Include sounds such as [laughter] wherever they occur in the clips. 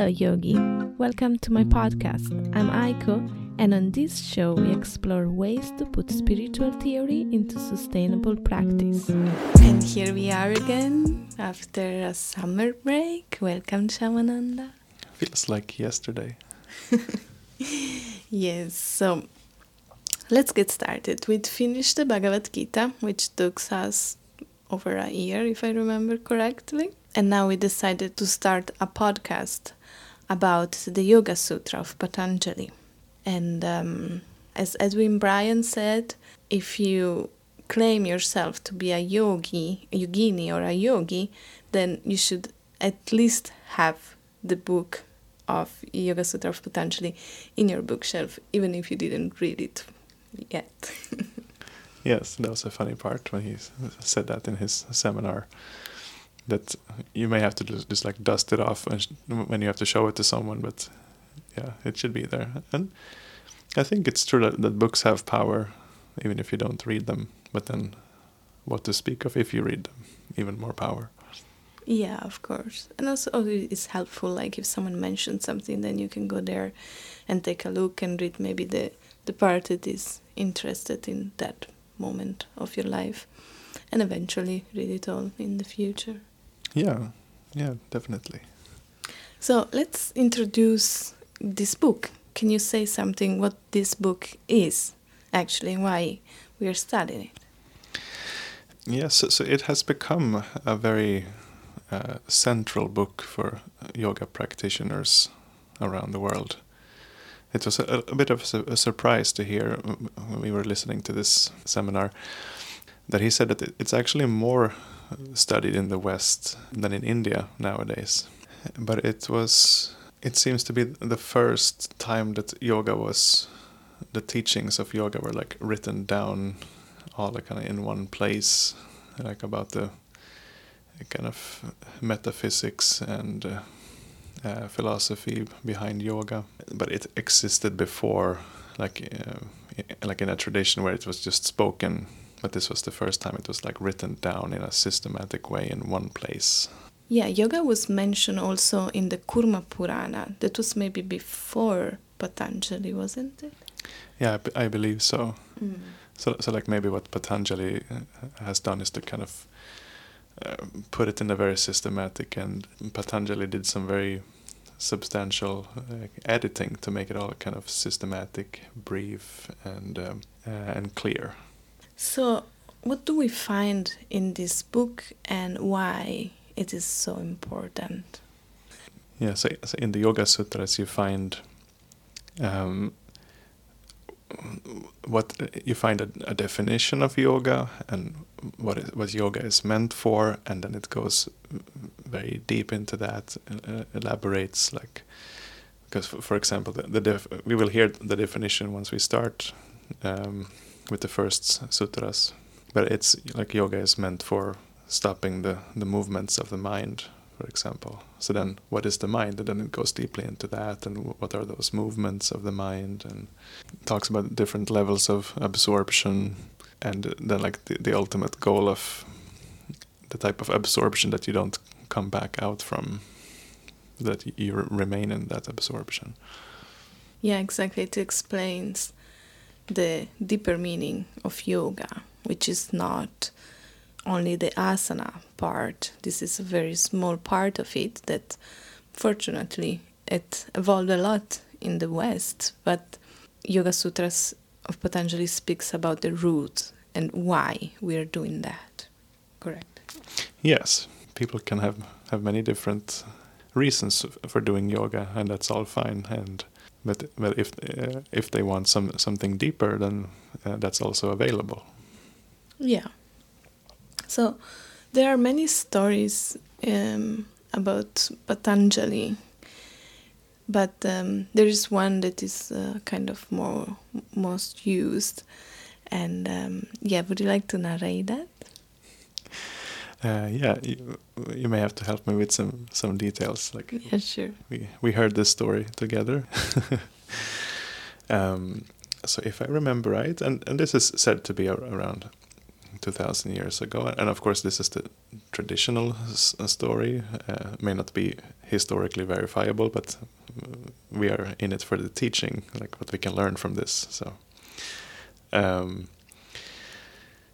Hello, Yogi. Welcome to my podcast. I'm Aiko, and on this show, we explore ways to put spiritual theory into sustainable practice. And here we are again after a summer break. Welcome, Shamananda. Feels like yesterday. [laughs] yes, so let's get started. We finished the Bhagavad Gita, which took us over a year, if I remember correctly. And now we decided to start a podcast about the Yoga Sutra of Patanjali. And um, as Edwin Bryant said, if you claim yourself to be a yogi, a yogini, or a yogi, then you should at least have the book of Yoga Sutra of Patanjali in your bookshelf, even if you didn't read it yet. [laughs] yes, that was a funny part when he said that in his seminar that you may have to just, like dust it off when you have to show it to someone but yeah it should be there. And i think it's true that, that books have power even if you don't read them but then what to speak of if you read them even more power. Yeah of course. And also oh, it's helpful like if someone mentions something then you can go there and take a look and read maybe the the part that is interested in that moment of your life and eventually read it all in the future yeah, yeah, definitely. So let's introduce this book. Can you say something what this book is actually, why we are studying it? Yes, so, so it has become a very uh, central book for yoga practitioners around the world. It was a, a bit of a, a, surprise to hear when we were listening to this seminar that he said that it's actually more studied in the West than in India nowadays. But it was, it seems to be the first time that yoga was, the teachings of yoga were like written down all kind of in one place, like about the kind of metaphysics and uh, uh, philosophy behind yoga. But it existed before, like uh, like in a tradition where it was just spoken but this was the first time it was like written down in a systematic way in one place. Yeah, yoga was mentioned also in the Kurma Purana. That was maybe before Patanjali, wasn't it? Yeah, I, believe so. Mm. So, so like maybe what Patanjali uh, has done is to kind of uh, put it in a very systematic, and Patanjali did some very substantial uh, editing to make it all kind of systematic, brief, and um, uh, and clear. So, what do we find in this book and why it is so important? Yeah, so, so in the Yoga Sutras, you find um, what you find a, a, definition of yoga and what is, what yoga is meant for, and then it goes very deep into that, uh, elaborates like because for, for example, the, the we will hear the definition once we start. Um, with the first sutras. But it's like yoga is meant for stopping the, the movements of the mind, for example. So then, what is the mind? And then it goes deeply into that, and what are those movements of the mind, and talks about different levels of absorption, and then like the, the ultimate goal of the type of absorption that you don't come back out from, that you remain in that absorption. Yeah, exactly. It explains the deeper meaning of yoga, which is not only the asana part. This is a very small part of it that fortunately it evolved a lot in the West, but Yoga Sutras of Patanjali speaks about the root and why we are doing that. Correct? Yes, people can have, have many different reasons for doing yoga, and that's all fine. And but but if uh, if they want some something deeper, then uh, that's also available. Yeah. So there are many stories um, about Patanjali, but um, there is one that is uh, kind of more most used. And um, yeah, would you like to narrate that? Uh, yeah, you, you, may have to help me with some some details. Like, yeah, sure. We we heard this story together. [laughs] um, so if I remember right, and and this is said to be around 2,000 years ago. And of course, this is the traditional s- story, uh, may not be historically verifiable, but uh, we are in it for the teaching, like what we can learn from this. So, um,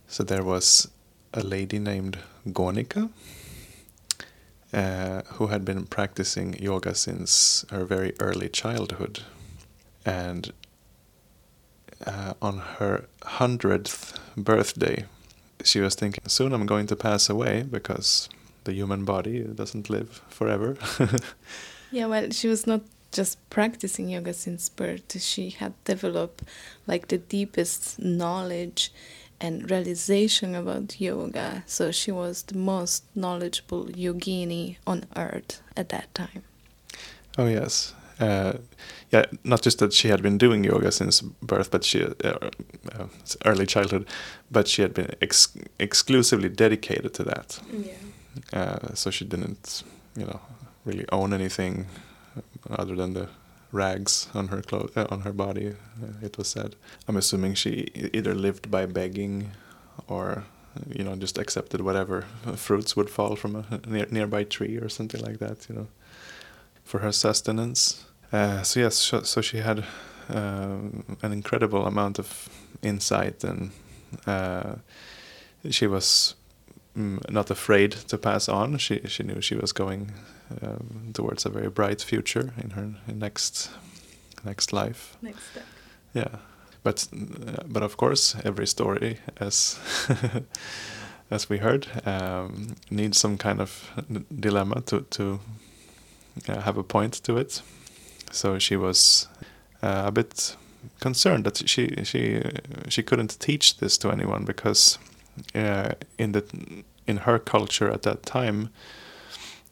so there was a lady named Gonika uh, who had been practicing yoga since her very early childhood. And uh, on her hundredth birthday, she was thinking, soon I'm going to pass away because the human body doesn't live forever. [laughs] Yeah, well, she was not just practicing yoga since birth. She had developed like the deepest knowledge and realization about yoga. So she was the most knowledgeable yogini on earth at that time. oh, yes. Uh, yeah, not just that she had been doing yoga since birth, but she, uh, uh, early childhood, but she had been ex- exclusively dedicated to that. Yeah. Uh, so she didn't, you know, really own anything other than the rags on her clo- uh, on her body. Uh, it was said. I'm assuming she either lived by begging, or you know, just accepted whatever fruits would fall from a near- nearby tree or something like that. You know, for her sustenance. Uh, so yes, so, she had um, an incredible amount of insight, and uh, she was not afraid to pass on. She she knew she was going um, towards a very bright future in her next next life. Next step. Yeah, but uh, but of course, every story, as [laughs] as we heard, um, needs some kind of dilemma to to uh, have a point to it. So she was uh, a bit concerned that she she she couldn't teach this to anyone because uh, in the in her culture at that time,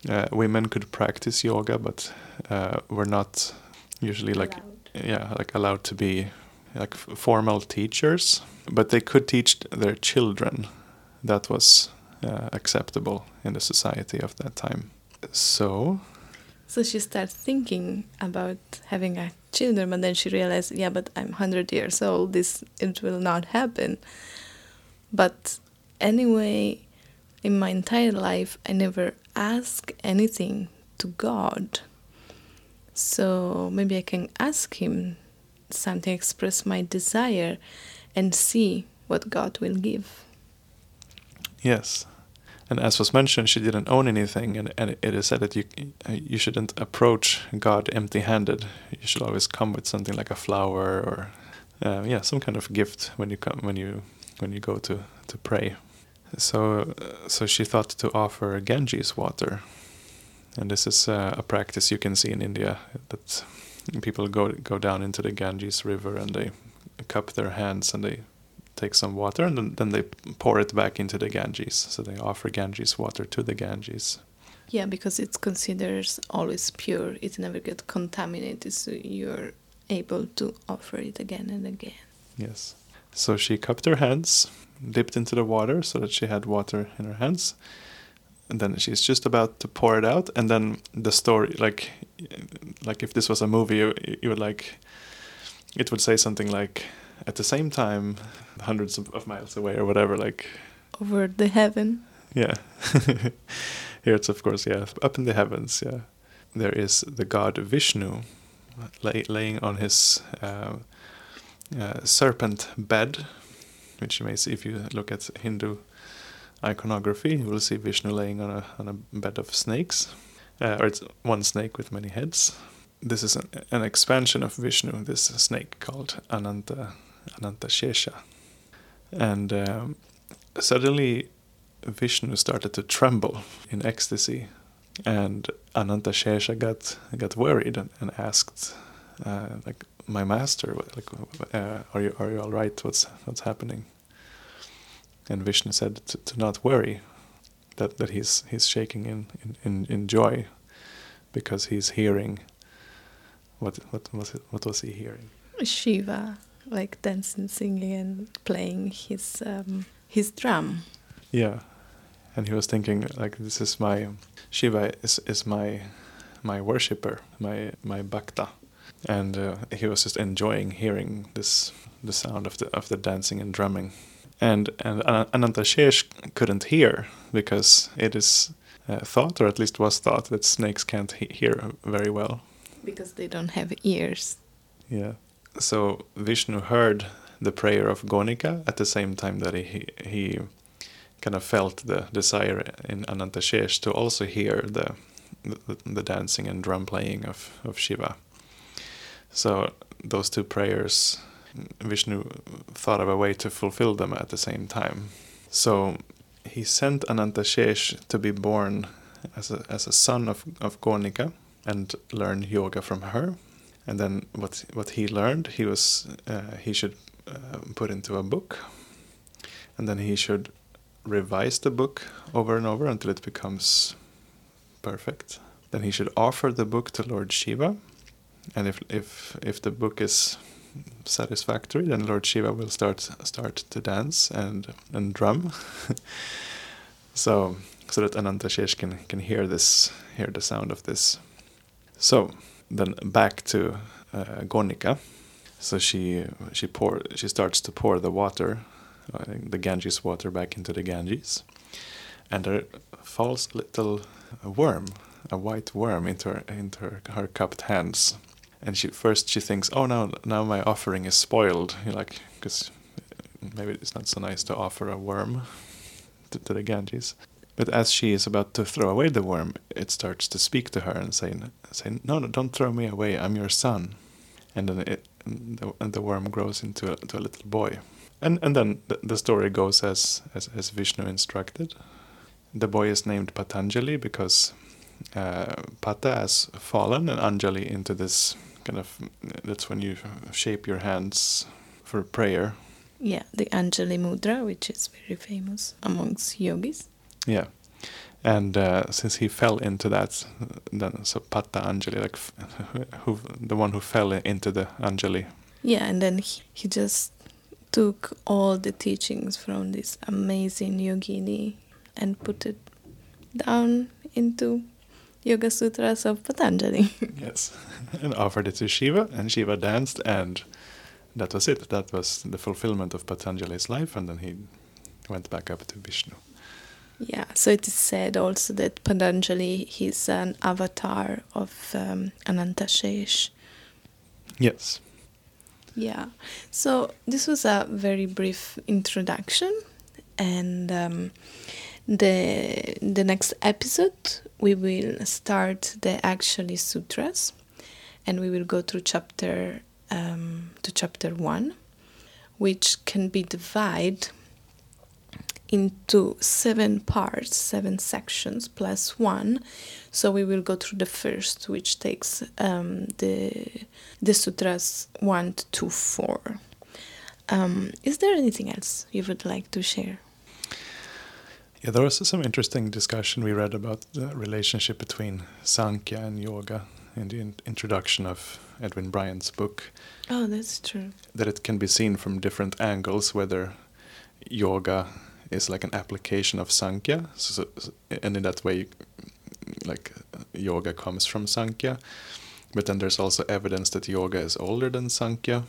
uh, women could practice yoga, but uh, were not usually like yeah like allowed to be like f- formal teachers but they could teach their children that was uh, acceptable in the society of that time so So she starts thinking about having a children, but then she realized, yeah, but I'm hundred years old. This it will not happen. But anyway, in my entire life, I never asked anything to God. So maybe I can ask Him something, express my desire, and see what God will give. yes and as was mentioned she didn't own anything and, and it is said that you you shouldn't approach god empty-handed you should always come with something like a flower or uh, yeah some kind of gift when you come when you when you go to to pray so uh, so she thought to offer Ganges water and this is uh, a practice you can see in India that people go go down into the Ganges river and they cup their hands and they take some water and then, then they pour it back into the Ganges so they offer Ganges water to the Ganges Yeah, because it's considered always pure. It never gets contaminated, so you're able to offer it again and again. Yes. So she cupped her hands, dipped into the water so that she had water in her hands. And then she's just about to pour it out and then the story like like if this was a movie you, you would like it would say something like at the same time hundreds of, miles away or whatever like Over the heaven. yeah. [laughs] Here it's of course yeah up in the heavens yeah. There is the god Vishnu lay, laying on his uh, uh, serpent bed, which you may see if you look at Hindu iconography. You will see Vishnu laying on a on a bed of snakes, uh, or it's one snake with many heads. This is an, an expansion of Vishnu, this snake called Ananta Ananta Shesha, and um, suddenly Vishnu started to tremble in ecstasy, and Ananta Shesha got got worried and, and asked, uh, like, "My master, like, uh, are you are you all right? What's what's happening?" And Vishnu said to, to not worry, that that he's he's shaking in, in, in, in joy, because he's hearing. What what was it? What was he hearing? Shiva, like dancing, singing, and playing his um, his drum. Yeah, and he was thinking like this is my Shiva is is my my worshipper, my my bhakta, and uh, he was just enjoying hearing this the sound of the of the dancing and drumming, and and Ana- Anantashesh couldn't hear because it is uh, thought, or at least was thought, that snakes can't he- hear very well. Because they don't have ears. Yeah. So Vishnu heard the prayer of Gonika at the same time that he he kind of felt the desire in Anantashesh to also hear the the, the dancing and drum playing of, of Shiva. So those two prayers, Vishnu thought of a way to fulfill them at the same time. So he sent Anantashesh to be born as a, as a son of, of Gonika and learn yoga from her. And then what what he learned, he was uh, he should uh, put into a book, and then he should revise the book over and over until it becomes perfect. Then he should offer the book to Lord Shiva, and if if if the book is satisfactory, then Lord Shiva will start start to dance and and drum. [laughs] so so that Anantashesh can can hear this hear the sound of this. So then back to uh, Gonika. So she she pour she starts to pour the water, uh, the Ganges water back into the Ganges, and there falls little worm, a white worm into her into her, her cupped hands, and she first she thinks, oh no, now my offering is spoiled, like because maybe it's not so nice to offer a worm to, to the Ganges. But as she is about to throw away the worm, it starts to speak to her and say, say no, no, don't throw me away. I'm your son. And then it, the, and the worm grows into a, a little boy. And and then the, the story goes as, as as Vishnu instructed. The boy is named Patanjali because uh, Pata has fallen and Anjali into this kind of that's when you shape your hands for prayer. Yeah, the Anjali Mudra, which is very famous amongst yogis. Yeah, and uh, since he fell into that, then so Patta Anjali, like [laughs] who the one who fell into the Anjali. Yeah, and then he, he just took all the teachings from this amazing yogini and put it down into Yoga Sutras of Patanjali. [laughs] Yes, [laughs] and offered it to Shiva, and Shiva danced, and that was it. That was the fulfillment of Patanjali's life, and then he went back up to Vishnu. yeah, so it is said also that Patanjali is an avatar of um, Anantashesh. Yes. Yeah, so this was a very brief introduction, and um, the the next episode we will start the actually sutras, and we will go through chapter um, to chapter one, which can be divided into seven parts, seven sections plus one. So we will go through the first, which takes um, the the sutras one to four. Um, is there anything else you would like to share? Yeah, there was some interesting discussion we read about the relationship between Sankhya and yoga in the in- introduction of Edwin Bryant's book. Oh, that's true. That it can be seen from different angles, whether yoga is like an application of Sankhya, so, so- and in that way, like yoga comes from Sankhya. But then there's also evidence that yoga is older than Sankhya.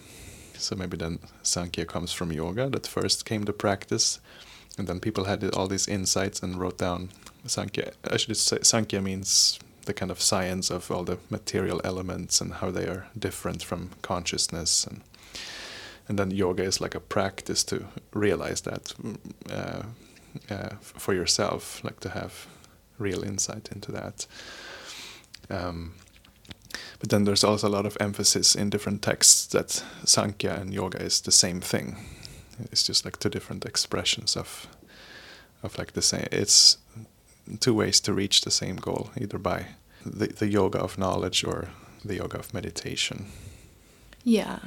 So maybe then Sankhya comes from yoga that first came to practice, and then people had all these insights and wrote down Sankhya. I should say Sankhya means the kind of science of all the material elements and how they are different from consciousness and and then yoga is like a practice to realize that mm, uh, uh, for yourself, like to have real insight into that. Um, but then there's also a lot of emphasis in different texts that Sankhya and yoga is the same thing. It's just like two different expressions of of like the same. It's two ways to reach the same goal, either by the, the yoga of knowledge or the yoga of meditation. Yeah.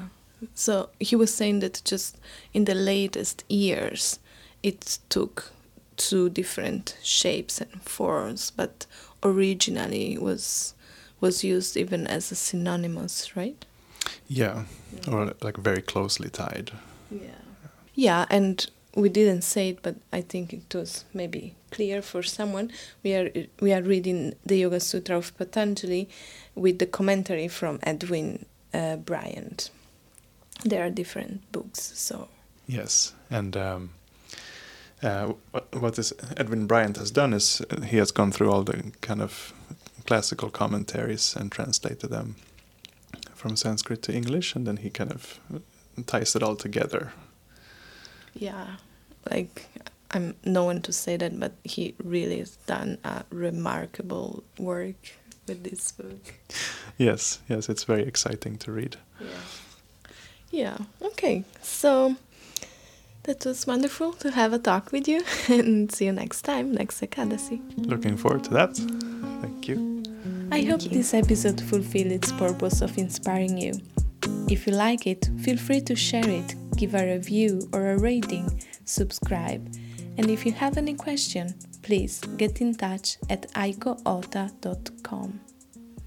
So he was saying that just in the latest years, it took two different shapes and forms, but originally was was used even as a synonymous, right? Yeah, or like very closely tied. Yeah. Yeah, and we didn't say it, but I think it was maybe clear for someone. We are we are reading the Yoga Sutra of Patanjali with the commentary from Edwin uh, Bryant. There are different books, so Yes, and um, uh, what this Edwin Bryant has done is he has gone through all the kind of classical commentaries and translated them from Sanskrit to English, and then he kind of ties it all together. Yeah, like I'm no one to say that, but he really has done a remarkable work with this book. [laughs] Yes, yes, it's very exciting to read. Yeah. Yeah. Okay. So that was wonderful to have a talk with you, [laughs] and see you next time, next Ekadasi. Looking forward to that. Thank you. I hope this episode fulfilled its purpose of inspiring you. If you like it, feel free to share it, give a review or a rating, subscribe, and if you have any question, please get in touch at aikoota.com.